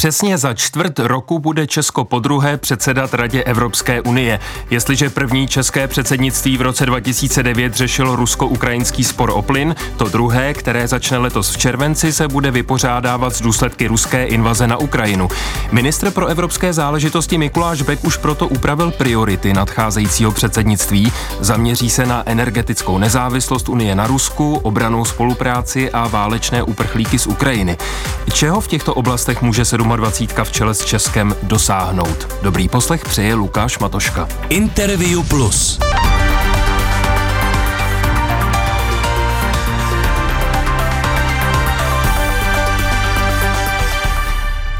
Přesně za čtvrt roku bude Česko podruhé předsedat Radě Evropské unie. Jestliže první české předsednictví v roce 2009 řešilo rusko-ukrajinský spor o plyn, to druhé, které začne letos v červenci, se bude vypořádávat z důsledky ruské invaze na Ukrajinu. Ministr pro evropské záležitosti Mikuláš Beck už proto upravil priority nadcházejícího předsednictví. Zaměří se na energetickou nezávislost Unie na Rusku, obranou spolupráci a válečné uprchlíky z Ukrajiny. Čeho v těchto oblastech může 7 27 v čele s Českem dosáhnout. Dobrý poslech přeje Lukáš Matoška. Interview Plus.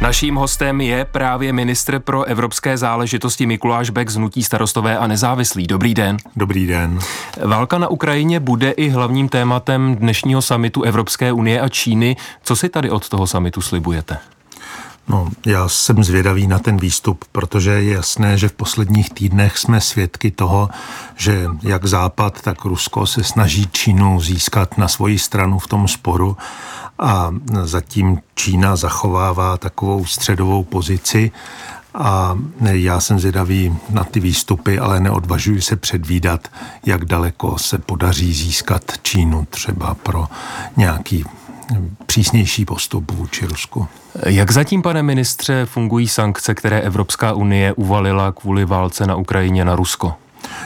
Naším hostem je právě ministr pro evropské záležitosti Mikuláš Bek z Nutí starostové a nezávislý. Dobrý den. Dobrý den. Válka na Ukrajině bude i hlavním tématem dnešního samitu Evropské unie a Číny. Co si tady od toho samitu slibujete? No, já jsem zvědavý na ten výstup, protože je jasné, že v posledních týdnech jsme svědky toho, že jak Západ, tak Rusko se snaží Čínu získat na svoji stranu v tom sporu a zatím Čína zachovává takovou středovou pozici a já jsem zvědavý na ty výstupy, ale neodvažuji se předvídat, jak daleko se podaří získat Čínu třeba pro nějaký přísnější postup vůči Rusku. Jak zatím, pane ministře, fungují sankce, které Evropská unie uvalila kvůli válce na Ukrajině na Rusko?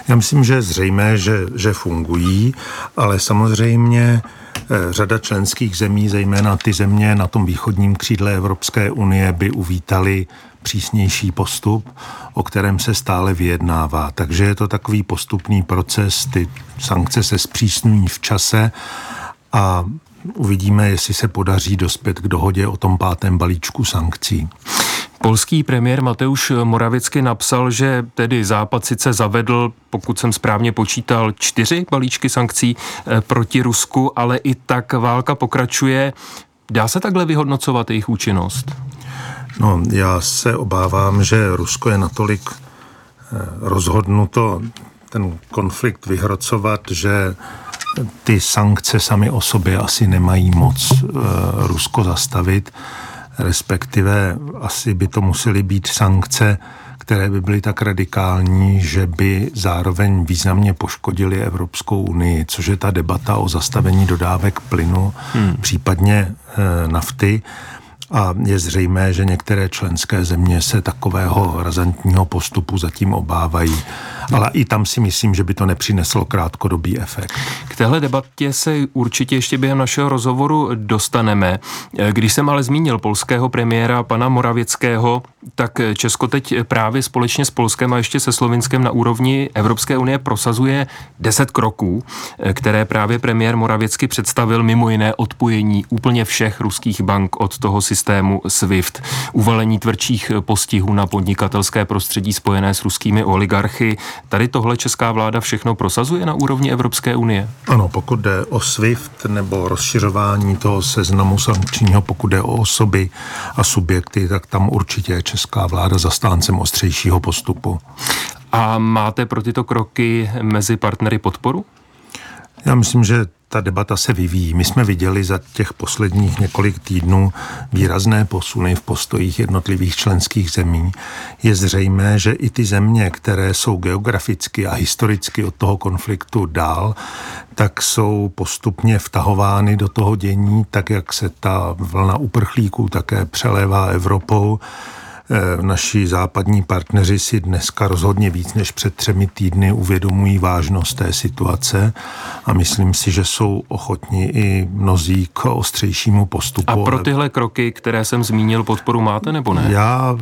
Já myslím, že je zřejmé, že, že fungují, ale samozřejmě eh, řada členských zemí, zejména ty země na tom východním křídle Evropské unie, by uvítali přísnější postup, o kterém se stále vyjednává. Takže je to takový postupný proces, ty sankce se zpřísňují v čase a uvidíme, jestli se podaří dospět k dohodě o tom pátém balíčku sankcí. Polský premiér Mateusz Morawiecki napsal, že tedy Západ sice zavedl, pokud jsem správně počítal, čtyři balíčky sankcí eh, proti Rusku, ale i tak válka pokračuje. Dá se takhle vyhodnocovat jejich účinnost? No, já se obávám, že Rusko je natolik eh, rozhodnuto ten konflikt vyhrocovat, že ty sankce sami o sobě asi nemají moc uh, Rusko zastavit, respektive asi by to musely být sankce, které by byly tak radikální, že by zároveň významně poškodili Evropskou unii, což je ta debata o zastavení dodávek plynu, hmm. případně e, nafty. A je zřejmé, že některé členské země se takového razantního postupu zatím obávají ale i tam si myslím, že by to nepřineslo krátkodobý efekt. K téhle debatě se určitě ještě během našeho rozhovoru dostaneme. Když jsem ale zmínil polského premiéra pana Moravěckého, tak Česko teď právě společně s Polskem a ještě se Slovinskem na úrovni Evropské unie prosazuje deset kroků, které právě premiér Moravěcky představil mimo jiné odpojení úplně všech ruských bank od toho systému SWIFT, uvalení tvrdších postihů na podnikatelské prostředí spojené s ruskými oligarchy, Tady tohle česká vláda všechno prosazuje na úrovni Evropské unie? Ano, pokud jde o SWIFT nebo rozšiřování toho seznamu sankčního, pokud jde o osoby a subjekty, tak tam určitě je česká vláda zastáncem ostřejšího postupu. A máte pro tyto kroky mezi partnery podporu? Já myslím, že ta debata se vyvíjí. My jsme viděli za těch posledních několik týdnů výrazné posuny v postojích jednotlivých členských zemí. Je zřejmé, že i ty země, které jsou geograficky a historicky od toho konfliktu dál, tak jsou postupně vtahovány do toho dění, tak jak se ta vlna uprchlíků také přelévá Evropou naši západní partneři si dneska rozhodně víc než před třemi týdny uvědomují vážnost té situace a myslím si, že jsou ochotní i mnozí k ostřejšímu postupu. A pro tyhle kroky, které jsem zmínil, podporu máte nebo ne? Já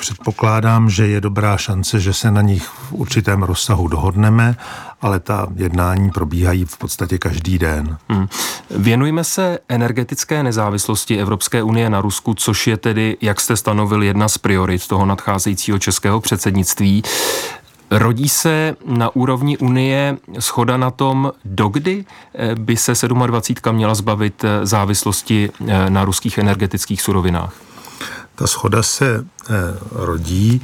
předpokládám, že je dobrá šance, že se na nich v určitém rozsahu dohodneme ale ta jednání probíhají v podstatě každý den. Hmm. Věnujme se energetické nezávislosti Evropské unie na Rusku, což je tedy, jak jste stanovil, jedna z priorit toho nadcházejícího českého předsednictví. Rodí se na úrovni Unie schoda na tom, dokdy eh, by se 27. měla zbavit eh, závislosti eh, na ruských energetických surovinách? Ta schoda se rodí,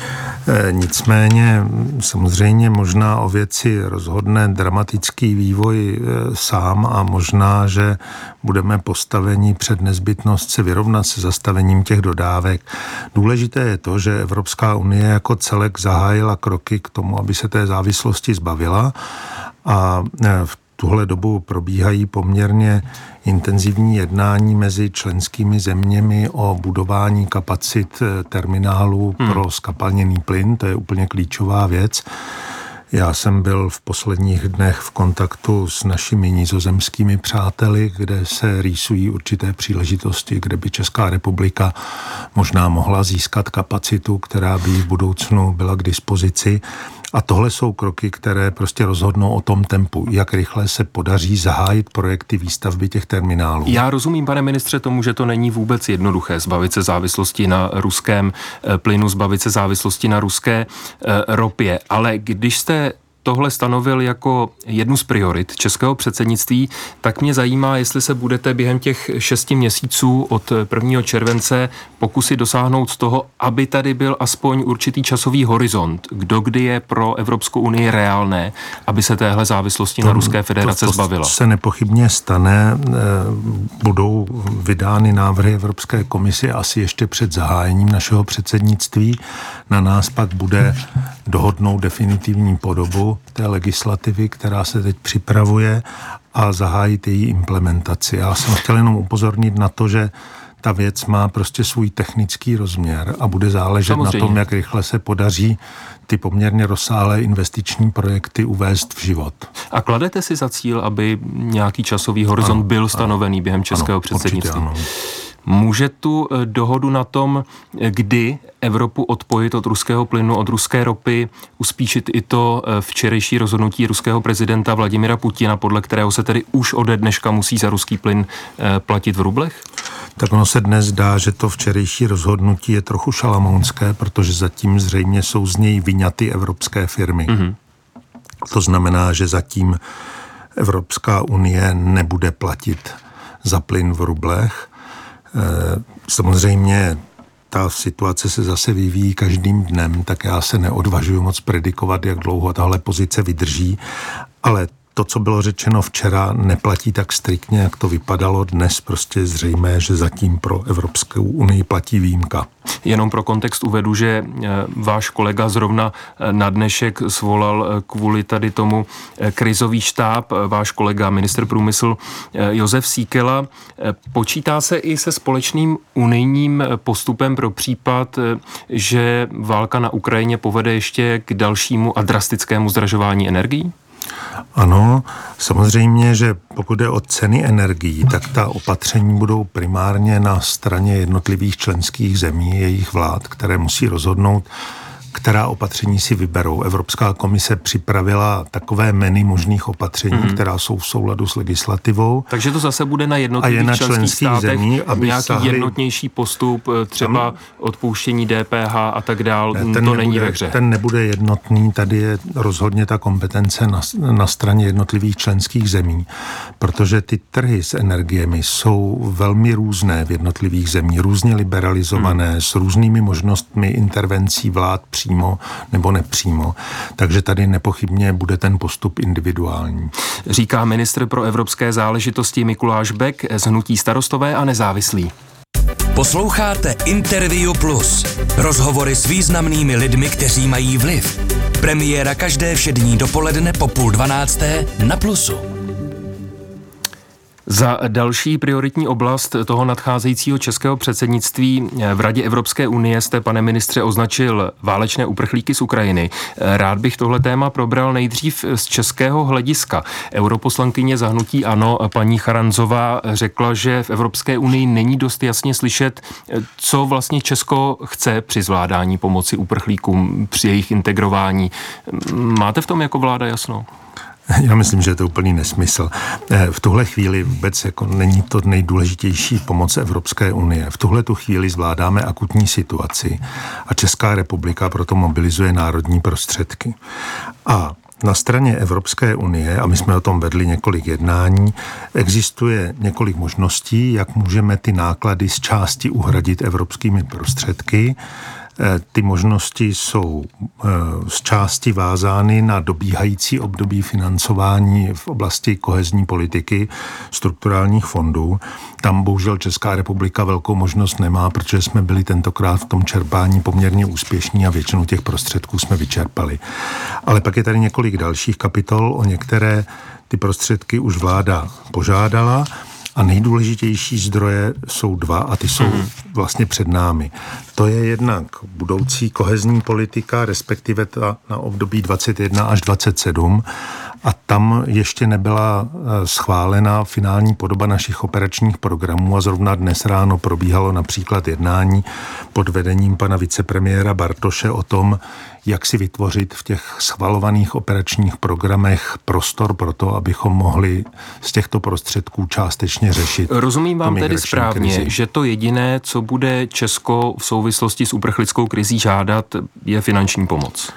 nicméně samozřejmě možná o věci rozhodne dramatický vývoj sám a možná, že budeme postaveni před nezbytnost se vyrovnat se zastavením těch dodávek. Důležité je to, že Evropská unie jako celek zahájila kroky k tomu, aby se té závislosti zbavila a v tuhle dobu probíhají poměrně intenzivní jednání mezi členskými zeměmi o budování kapacit eh, terminálů hmm. pro skapalněný plyn. To je úplně klíčová věc. Já jsem byl v posledních dnech v kontaktu s našimi nizozemskými přáteli, kde se rýsují určité příležitosti, kde by Česká republika možná mohla získat kapacitu, která by v budoucnu byla k dispozici. A tohle jsou kroky, které prostě rozhodnou o tom tempu, jak rychle se podaří zahájit projekty výstavby těch terminálů. Já rozumím, pane ministře, tomu, že to není vůbec jednoduché zbavit se závislosti na ruském eh, plynu, zbavit se závislosti na ruské eh, ropě. Ale když jste tohle stanovil jako jednu z priorit českého předsednictví, tak mě zajímá, jestli se budete během těch šesti měsíců od 1. července pokusit dosáhnout toho, aby tady byl aspoň určitý časový horizont, kdo kdy je pro Evropskou unii reálné, aby se téhle závislosti to, na Ruské federace to, to zbavila. se nepochybně stane, eh, budou vydány návrhy Evropské komisi asi ještě před zahájením našeho předsednictví. Na nás pak bude dohodnout definitivní podobu té legislativy, která se teď připravuje a zahájit její implementaci. Já jsem chtěl jenom upozornit na to, že ta věc má prostě svůj technický rozměr a bude záležet Samozřejmě. na tom, jak rychle se podaří ty poměrně rozsáhlé investiční projekty uvést v život. A kladete si za cíl, aby nějaký časový horizont ano, byl stanovený ano, během českého ano, předsednictví? Určitě, ano. Může tu eh, dohodu na tom, eh, kdy Evropu odpojit od ruského plynu, od ruské ropy, uspíšit i to eh, včerejší rozhodnutí ruského prezidenta Vladimira Putina, podle kterého se tedy už ode dneška musí za ruský plyn platit v rublech? Tak ono se dnes zdá, že to včerejší rozhodnutí je trochu šalamounské, protože zatím zřejmě jsou z něj vyňaty evropské firmy. Mm-hmm. To znamená, že zatím Evropská unie nebude platit za plyn v rublech samozřejmě ta situace se zase vyvíjí každým dnem, tak já se neodvažuji moc predikovat, jak dlouho tahle pozice vydrží, ale to, co bylo řečeno včera, neplatí tak striktně, jak to vypadalo dnes. Prostě zřejmé, že zatím pro Evropskou unii platí výjimka. Jenom pro kontext uvedu, že eh, váš kolega zrovna eh, na dnešek svolal eh, kvůli tady tomu krizový štáb, váš kolega minister průmysl Josef Síkela. Počítá se i se společným unijním postupem pro případ, že válka na Ukrajině povede ještě k dalšímu a drastickému zdražování energií? Ano, samozřejmě, že pokud je o ceny energií, tak ta opatření budou primárně na straně jednotlivých členských zemí, jejich vlád, které musí rozhodnout, která opatření si vyberou. Evropská komise připravila takové menu možných opatření, mm-hmm. která jsou v souladu s legislativou. Takže to zase bude na jednotlivých a je na členských státech zemí, aby nějaký sahli... jednotnější postup, eh, třeba tam, odpouštění DPH a tak dál, ne, ten to nebude, není ve hře. Ten nebude jednotný, tady je rozhodně ta kompetence na, na straně jednotlivých členských zemí, protože ty trhy s energiemi jsou velmi různé v jednotlivých zemích, různě liberalizované, hmm. s různými možnostmi intervencí vlád přímo nebo nepřímo. Takže tady nepochybně bude ten postup individuální. Říká ministr pro evropské záležitosti Mikuláš Bek z Hnutí starostové a nezávislí. Posloucháte Interview Plus. Rozhovory s významnými lidmi, kteří mají vliv. Premiéra každé všední dopoledne po půl dvanácté na Plusu. Za další prioritní oblast toho nadcházejícího českého předsednictví v Radě Evropské unie jste, pane ministře, označil válečné uprchlíky z Ukrajiny. Rád bych tohle téma probral nejdřív z českého hlediska. Europoslankyně zahnutí ANO paní Charanzová řekla, že v Evropské unii není dost jasně slyšet, co vlastně Česko chce při zvládání pomoci uprchlíkům, při jejich integrování. Máte v tom jako vláda jasno? Já myslím, že je to úplný nesmysl. Eh, v tuhle chvíli vůbec jako není to nejdůležitější pomoc Evropské unie. V tuhle tu chvíli zvládáme akutní situaci a Česká republika proto mobilizuje národní prostředky. A na straně Evropské unie, a my jsme o tom vedli několik jednání, existuje několik možností, jak můžeme ty náklady z části uhradit evropskými prostředky. Eh, ty možnosti jsou eh, z části vázány na dobíhající období financování v oblasti kohezní politiky strukturálních fondů. Tam bohužel Česká republika velkou možnost nemá, protože jsme byli tentokrát v tom čerpání poměrně úspěšní a většinu těch prostředků jsme vyčerpali. Ale pak je tady několik dalších kapitol, o některé ty prostředky už vláda požádala a nejdůležitější zdroje jsou dva a ty jsou mm-hmm. vlastně před námi. To je jednak budoucí kohezní politika, respektive ta na období 21 až 27 a tam ještě nebyla eh, schválena finální podoba našich operačních programů a zrovna dnes ráno probíhalo například jednání pod vedením pana vicepremiéra Bartoše o tom, jak si vytvořit v těch schvalovaných operačních programech prostor pro to, abychom mohli z těchto prostředků částečně řešit. Rozumím vám tedy správně, krizi. že to jediné, co bude Česko v souvislosti s uprchlickou krizí žádat, je finanční pomoc.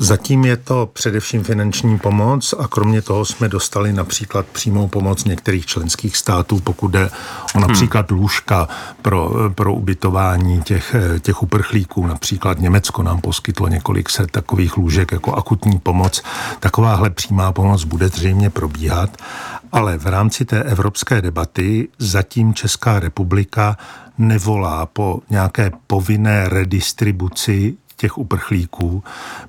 Zatím je to především finanční pomoc a kromě toho jsme dostali například přímou pomoc některých členských států, pokud jde o například hmm. lůžka pro, pro ubytování těch, těch uprchlíků. Například Německo nám poskytlo několik set takových lůžek jako akutní pomoc. Takováhle přímá pomoc bude zřejmě probíhat, ale v rámci té evropské debaty zatím Česká republika nevolá po nějaké povinné redistribuci těch uprchlíků.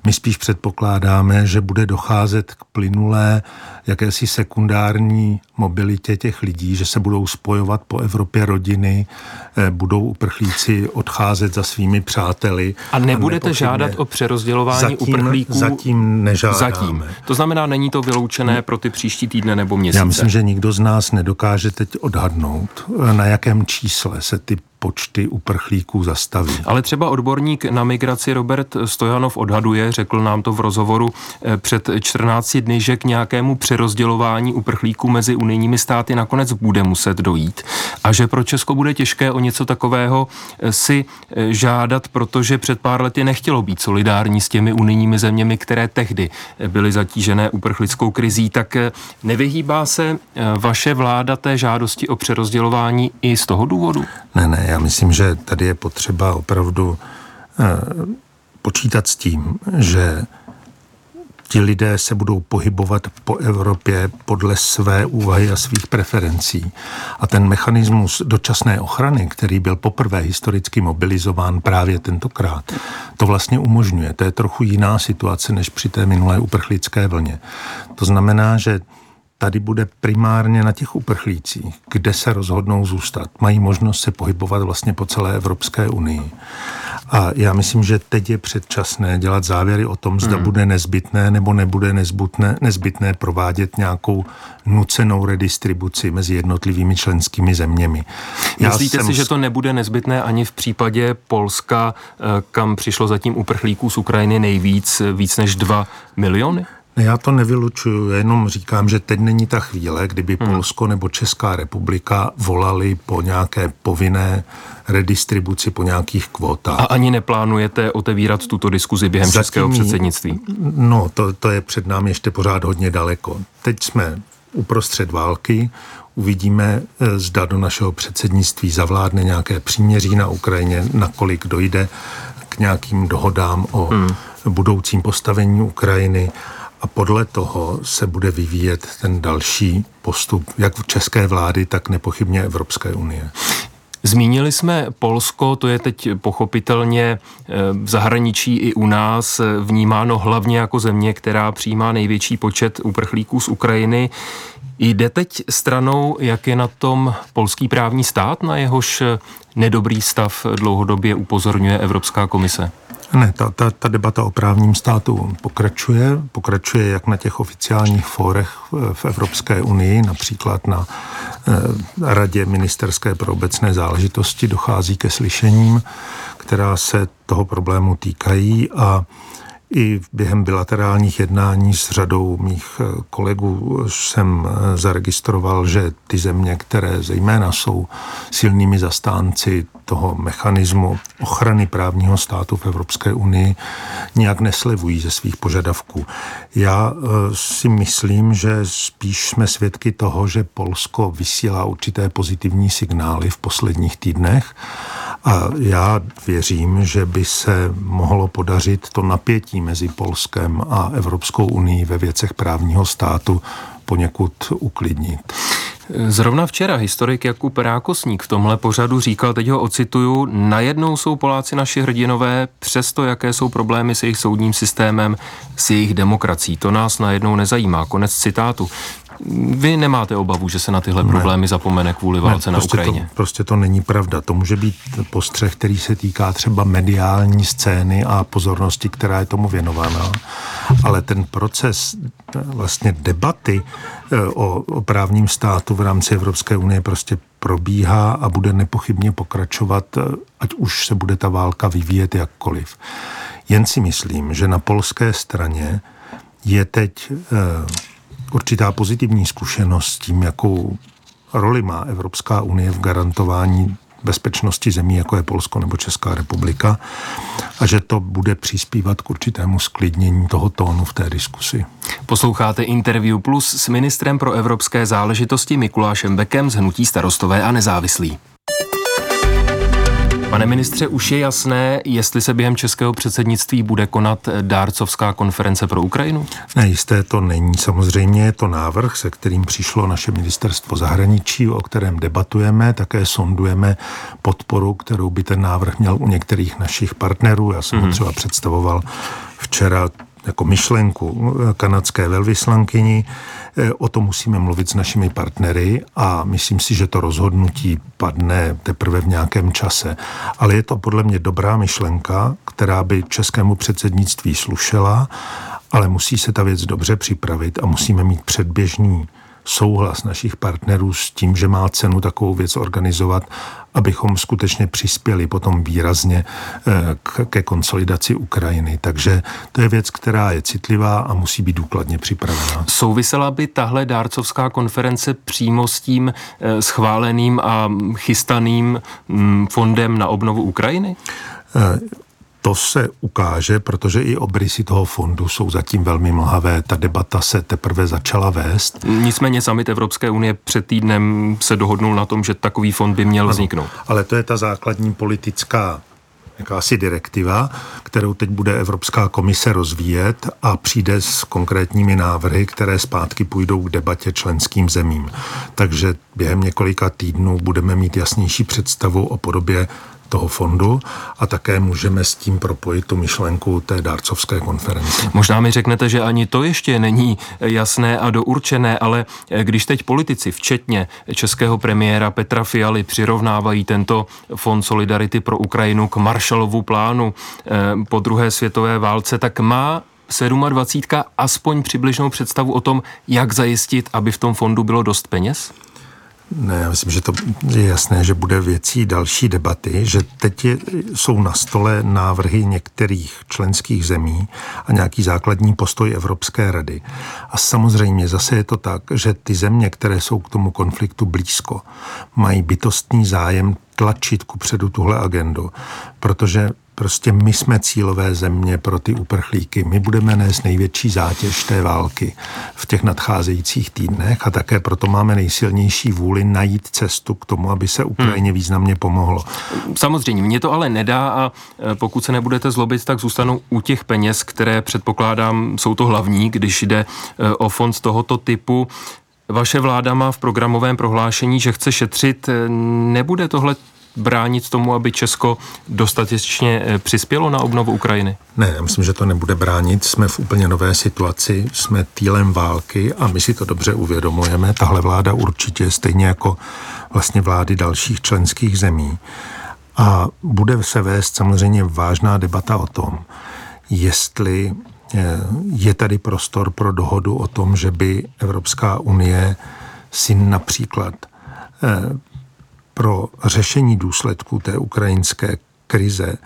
My spíš předpokládáme, že bude docházet k plynulé jakési sekundární mobilitě těch lidí, že se budou spojovat po Evropě rodiny, eh, budou uprchlíci odcházet za svými přáteli. A nebudete a žádat o přerozdělování zatím, uprchlíků? Zatím nežádáme. Zatím. To znamená, není to vyloučené pro ty příští týdny nebo měsíce? Já myslím, že nikdo z nás nedokáže teď odhadnout, na jakém čísle se ty počty uprchlíků zastaví. Ale třeba odborník na migraci Robert Stojanov odhaduje, řekl nám to v rozhovoru eh, před 14 dny, že k nějakému přerozdělování uprchlíků mezi unijními státy nakonec bude muset dojít a že pro Česko bude těžké o něco takového eh, si eh, žádat, protože před pár lety nechtělo být solidární s těmi unijními zeměmi, které tehdy byly zatížené uprchlickou krizí. Tak nevyhýbá se vaše vláda té žádosti o přerozdělování i z toho důvodu? Ne, ne, já myslím, že tady je potřeba opravdu eh, počítat s tím, že ti lidé se budou pohybovat po Evropě podle své úvahy a svých preferencí. A ten mechanismus dočasné ochrany, který byl poprvé historicky mobilizován právě tentokrát, to vlastně umožňuje. To je trochu jiná situace než při té minulé uprchlické vlně. To znamená, že tady bude primárně na těch uprchlících, kde se rozhodnou zůstat. Mají možnost se pohybovat vlastně po celé Evropské unii. A já myslím, že teď je předčasné dělat závěry o tom, zda hmm. bude nezbytné nebo nebude nezbytné, nezbytné provádět nějakou nucenou redistribuci mezi jednotlivými členskými zeměmi. Já Myslíte jsem... si, že to nebude nezbytné ani v případě Polska, eh, kam přišlo zatím uprchlíků z Ukrajiny nejvíc, víc než 2 miliony? Já to nevylučuju, jenom říkám, že teď není ta chvíle, kdyby hmm. Polsko nebo Česká republika volali po nějaké povinné redistribuci, po nějakých kvótách. A ani neplánujete otevírat tuto diskuzi během Zatím, českého předsednictví? No, to, to je před námi ještě pořád hodně daleko. Teď jsme uprostřed války, uvidíme, eh, zda do našeho předsednictví zavládne nějaké příměří na Ukrajině, nakolik dojde k nějakým dohodám o hmm. budoucím postavení Ukrajiny a podle toho se bude vyvíjet ten další postup, jak v české vlády, tak nepochybně Evropské unie. Zmínili jsme Polsko, to je teď pochopitelně eh, v zahraničí i u nás vnímáno hlavně jako země, která přijímá největší počet uprchlíků z Ukrajiny. Jde teď stranou, jak je na tom polský právní stát, na jehož nedobrý stav dlouhodobě upozorňuje Evropská komise? Ne, ta, ta, ta debata o právním státu pokračuje. Pokračuje jak na těch oficiálních fórech v Evropské unii, například na eh, Radě ministerské pro obecné záležitosti dochází ke slyšením, která se toho problému týkají a i během bilaterálních jednání s řadou mých eh, kolegů jsem eh, zaregistroval, že ty země, které zejména jsou silnými zastánci toho mechanismu ochrany právního státu v Evropské unii, nějak neslevují ze svých požadavků. Já eh, si myslím, že spíš jsme svědky toho, že Polsko vysílá určité pozitivní signály v posledních týdnech a já věřím, že by se mohlo podařit to napětí mezi Polskem a Evropskou unii ve věcech právního státu poněkud uklidnit. Zrovna včera historik Jakub Rákosník v tomhle pořadu říkal, teď ho ocituju, najednou jsou Poláci naši hrdinové, přesto jaké jsou problémy s jejich soudním systémem, s jejich demokracií. To nás najednou nezajímá. Konec citátu. Vy nemáte obavu, že se na tyhle ne. problémy zapomene kvůli válce ne, prostě na Ukrajině? To, prostě to není pravda. To může být postřeh, který se týká třeba mediální scény a pozornosti, která je tomu věnovaná. Ale ten proces vlastně debaty eh, o, o právním státu v rámci Evropské unie prostě probíhá a bude nepochybně pokračovat, eh, ať už se bude ta válka vyvíjet jakkoliv. Jen si myslím, že na polské straně je teď eh, určitá pozitivní zkušenost s tím, jakou roli má Evropská unie v garantování bezpečnosti zemí, jako je Polsko nebo Česká republika, a že to bude přispívat k určitému sklidnění toho tónu v té diskusi. Posloucháte Interview Plus s ministrem pro evropské záležitosti Mikulášem Bekem z Hnutí starostové a nezávislí. Pane ministře, už je jasné, jestli se během českého předsednictví bude konat dárcovská konference pro Ukrajinu? Ne, jisté to není. Samozřejmě je to návrh, se kterým přišlo naše ministerstvo zahraničí, o kterém debatujeme, také sondujeme podporu, kterou by ten návrh měl u některých našich partnerů. Já jsem mm-hmm. ho mhm. třeba představoval včera jako myšlenku kanadské velvyslankyni. E, o tom musíme mluvit s našimi partnery a myslím si, že to rozhodnutí padne teprve v nějakém čase. Ale je to podle mě dobrá myšlenka, která by českému předsednictví slušela, ale musí se ta věc dobře připravit a musíme mít předběžný souhlas našich partnerů s tím, že má cenu takovou věc organizovat, abychom skutečně přispěli potom výrazně eh, ke konsolidaci Ukrajiny. Takže to je věc, která je citlivá a musí být důkladně připravená. Souvisela by tahle dárcovská konference přímo s tím eh, schváleným a chystaným mm, fondem na obnovu Ukrajiny? To se ukáže, protože i obrysy toho fondu jsou zatím velmi mlhavé. Ta debata se teprve začala vést. Nicméně samit Evropské unie před týdnem se dohodnul na tom, že takový fond by měl ano, vzniknout. Ale to je ta základní politická jakási direktiva, kterou teď bude Evropská komise rozvíjet a přijde s konkrétními návrhy, které zpátky půjdou k debatě členským zemím. Takže během několika týdnů budeme mít jasnější představu o podobě toho fondu a také můžeme s tím propojit tu myšlenku té dárcovské konference. Možná mi řeknete, že ani to ještě není jasné a dourčené, ale když teď politici, včetně českého premiéra Petra Fialy, přirovnávají tento fond Solidarity pro Ukrajinu k Marshallovu plánu eh, po druhé světové válce, tak má 27. aspoň přibližnou představu o tom, jak zajistit, aby v tom fondu bylo dost peněz? Ne, já myslím, že to je jasné, že bude věcí další debaty, že teď je, jsou na stole návrhy některých členských zemí a nějaký základní postoj Evropské rady. A samozřejmě zase je to tak, že ty země, které jsou k tomu konfliktu blízko, mají bytostný zájem tlačit ku předu tuhle agendu, protože Prostě my jsme cílové země pro ty uprchlíky. My budeme nést největší zátěž té války v těch nadcházejících týdnech a také proto máme nejsilnější vůli najít cestu k tomu, aby se Ukrajině hmm. významně pomohlo. Samozřejmě, mě to ale nedá a e, pokud se nebudete zlobit, tak zůstanu u těch peněz, které předpokládám jsou to hlavní, když jde e, o fond tohoto typu. Vaše vláda má v programovém prohlášení, že chce šetřit. E, nebude tohle bránit tomu, aby Česko dostatečně eh, přispělo na obnovu Ukrajiny? Ne, já myslím, že to nebude bránit. Jsme v úplně nové situaci, jsme týlem války a my si to dobře uvědomujeme. Tahle vláda určitě stejně jako vlastně vlády dalších členských zemí. A bude se vést samozřejmě vážná debata o tom, jestli eh, je tady prostor pro dohodu o tom, že by Evropská unie si například eh, pro řešení důsledků té ukrajinské krize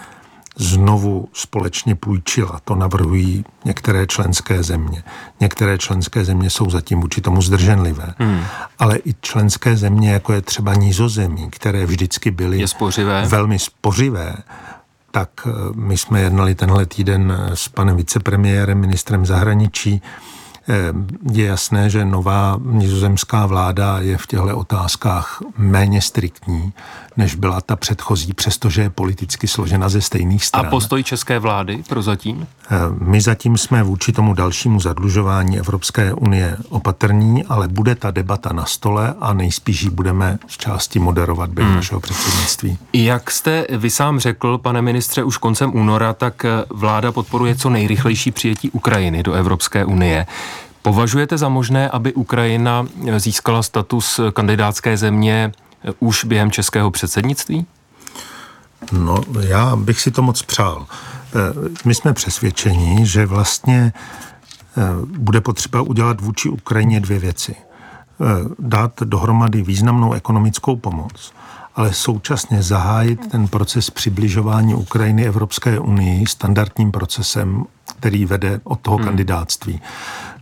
znovu společně půjčila. To navrhují některé členské země. Některé členské země jsou zatím vůči tomu zdrženlivé. Hmm. Ale i členské země, jako je třeba nízozemí, které vždycky byly spořivé. velmi spořivé, tak eh, my jsme jednali tenhle týden s panem vicepremiérem, ministrem zahraničí, Eh, je jasné, že nová nizozemská vláda je v těchto otázkách méně striktní, než byla ta předchozí, přestože je politicky složena ze stejných stran. A postoj české vlády prozatím? Eh, my zatím jsme vůči tomu dalšímu zadlužování Evropské unie opatrní, ale bude ta debata na stole a nejspíš ji budeme z části moderovat během hmm. našeho předsednictví. Jak jste vy sám řekl, pane ministře, už koncem února, tak eh, vláda podporuje co nejrychlejší přijetí Ukrajiny do Evropské unie. Považujete za možné, aby Ukrajina získala status kandidátské země už během českého předsednictví? No, já bych si to moc přál. Eh, my jsme přesvědčeni, že vlastně eh, bude potřeba udělat vůči Ukrajině dvě věci. Eh, dát dohromady významnou ekonomickou pomoc, ale současně zahájit ten proces přibližování Ukrajiny Evropské unii standardním procesem, který vede od toho hmm. kandidátství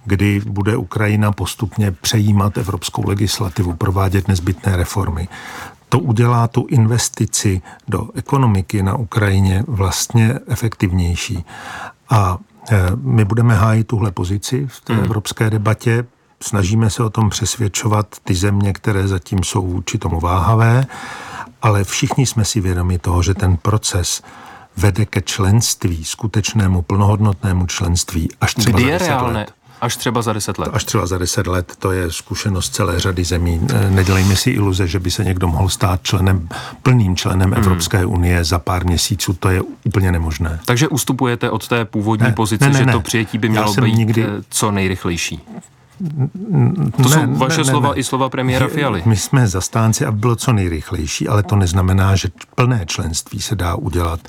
kdy bude Ukrajina postupně přejímat evropskou legislativu, provádět nezbytné reformy. To udělá tu investici do ekonomiky na Ukrajině vlastně efektivnější. A e, my budeme hájit tuhle pozici v té hmm. evropské debatě. Snažíme se o tom přesvědčovat ty země, které zatím jsou vůči tomu váhavé, ale všichni jsme si vědomi toho, že ten proces vede ke členství, skutečnému plnohodnotnému členství až třeba Kdy je reálné, let. Až třeba za deset let. Až třeba za deset let, to je zkušenost celé řady zemí. Nedělejme si iluze, že by se někdo mohl stát členem, plným členem hmm. Evropské unie za pár měsíců, to je úplně nemožné. Takže ustupujete od té původní ne, pozice, ne, ne, že ne. to přijetí by mělo být nikdy... Eh, co nejrychlejší? To ne, jsou vaše ne, slova ne, i slova premiéra Fialy. My jsme zastánci, aby bylo co nejrychlejší, ale to neznamená, že plné členství se dá udělat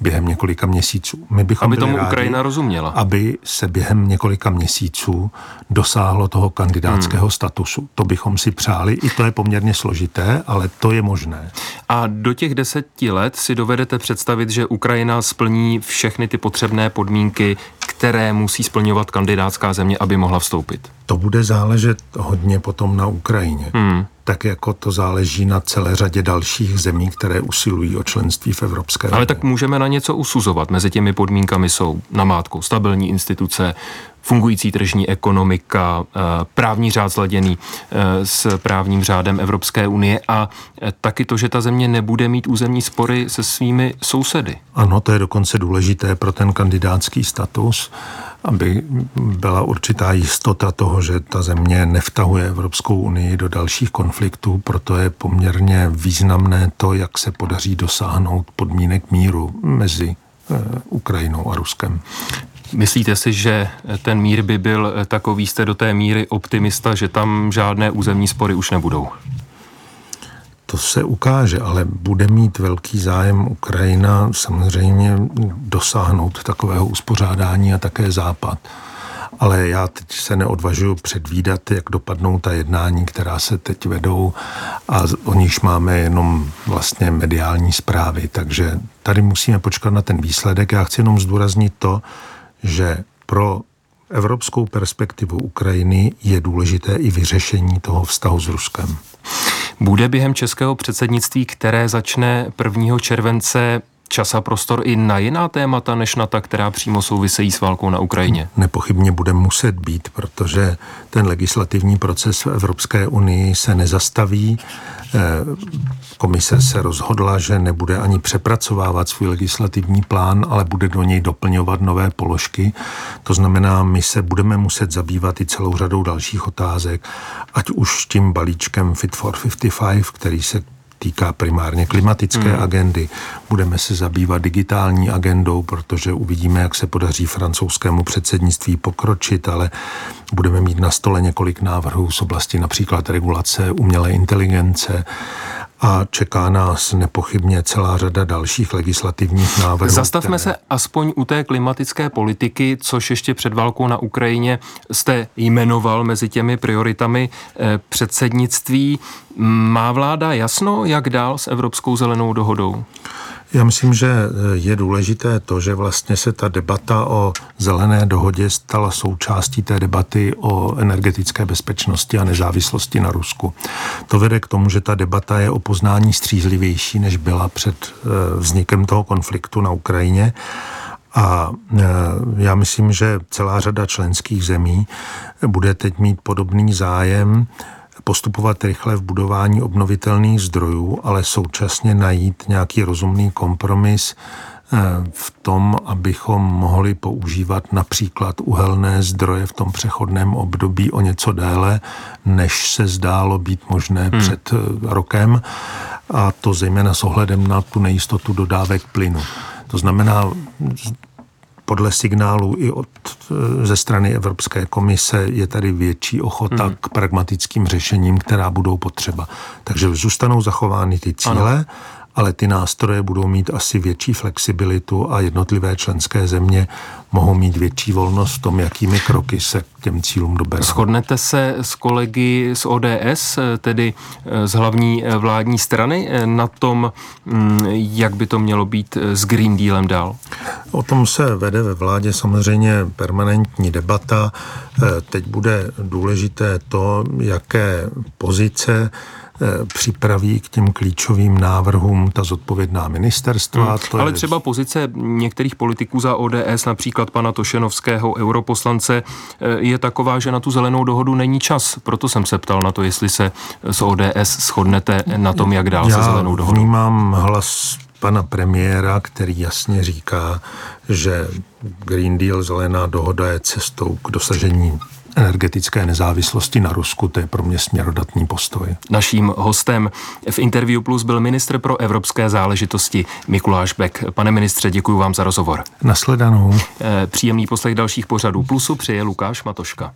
během několika měsíců. My bychom aby tomu rádi, Ukrajina rozuměla. Aby se během několika měsíců dosáhlo toho kandidátského hmm. statusu. To bychom si přáli, i to je poměrně složité, ale to je možné. A do těch deseti let si dovedete představit, že Ukrajina splní všechny ty potřebné podmínky, které musí splňovat kandidátská země, aby mohla vstoupit? To bude záležet hodně potom na Ukrajině. Hmm. Tak jako to záleží na celé řadě dalších zemí, které usilují o členství v Evropské unii. Ale tak můžeme na něco usuzovat. Mezi těmi podmínkami jsou namátkou stabilní instituce, fungující tržní ekonomika, eh, právní řád sladěný eh, s právním řádem Evropské unie a eh, taky to, že ta země nebude mít územní spory se svými sousedy. Ano, to je dokonce důležité pro ten kandidátský status, aby byla určitá jistota toho, že ta země nevtahuje Evropskou unii do dalších konfliktů, proto je poměrně významné to, jak se podaří dosáhnout podmínek míru mezi Ukrajinou a Ruskem. Myslíte si, že ten mír by byl takový, jste do té míry optimista, že tam žádné územní spory už nebudou? To se ukáže, ale bude mít velký zájem Ukrajina samozřejmě dosáhnout takového uspořádání a také Západ. Ale já teď se neodvažuji předvídat, jak dopadnou ta jednání, která se teď vedou a o nichž máme jenom vlastně mediální zprávy. Takže tady musíme počkat na ten výsledek. Já chci jenom zdůraznit to, že pro evropskou perspektivu Ukrajiny je důležité i vyřešení toho vztahu s Ruskem. Bude během českého předsednictví, které začne 1. července, čas a prostor i na jiná témata, než na ta, která přímo souvisejí s válkou na Ukrajině? Nepochybně bude muset být, protože ten legislativní proces v Evropské unii se nezastaví. Eh, komise se rozhodla, že nebude ani přepracovávat svůj legislativní plán, ale bude do něj doplňovat nové položky. To znamená, my se budeme muset zabývat i celou řadou dalších otázek, ať už tím balíčkem Fit for 55, který se týká primárně klimatické hmm. agendy. Budeme se zabývat digitální agendou, protože uvidíme, jak se podaří francouzskému předsednictví pokročit, ale budeme mít na stole několik návrhů z oblasti například regulace umělé inteligence a čeká nás nepochybně celá řada dalších legislativních návrhů. Zastavme které... se aspoň u té klimatické politiky, což ještě před válkou na Ukrajině jste jmenoval mezi těmi prioritami eh, předsednictví. Má vláda jasno, jak dál s Evropskou zelenou dohodou? Já myslím, že je důležité to, že vlastně se ta debata o zelené dohodě stala součástí té debaty o energetické bezpečnosti a nezávislosti na Rusku. To vede k tomu, že ta debata je o poznání střízlivější, než byla před eh, vznikem toho konfliktu na Ukrajině. A eh, já myslím, že celá řada členských zemí bude teď mít podobný zájem postupovat rychle v budování obnovitelných zdrojů, ale současně najít nějaký rozumný kompromis eh, v tom, abychom mohli používat například uhelné zdroje v tom přechodném období o něco déle, než se zdálo být možné hmm. před eh, rokem, a to zejména s ohledem na tu nejistotu dodávek plynu. To znamená, podle signálu i od, e, ze strany Evropské komise je tady větší ochota hmm. k pragmatickým řešením, která budou potřeba. Takže zůstanou zachovány ty cíle, ano ale ty nástroje budou mít asi větší flexibilitu a jednotlivé členské země mohou mít větší volnost v tom, jakými kroky se k těm cílům doberou. Shodnete se s kolegy z ODS, tedy z hlavní vládní strany, na tom, mm, jak by to mělo být s Green Dealem dál? O tom se vede ve vládě samozřejmě permanentní debata. Teď bude důležité to, jaké pozice Eh, připraví k těm klíčovým návrhům ta zodpovědná ministerstva. Hmm. To Ale je... třeba pozice některých politiků za ODS, například pana Tošenovského, europoslance, eh, je taková, že na tu zelenou dohodu není čas. Proto jsem se ptal na to, jestli se s ODS shodnete na tom, jak dál Já se zelenou dohodou. vnímám hlas pana premiéra, který jasně říká, že Green Deal, zelená dohoda je cestou k dosažení energetické nezávislosti na Rusku, to je pro mě směrodatný postoj. Naším hostem v Interview Plus byl ministr pro evropské záležitosti Mikuláš Bek. Pane ministře, děkuji vám za rozhovor. Nasledanou. Eh, příjemný poslech dalších pořadů Plusu přeje Lukáš Matoška.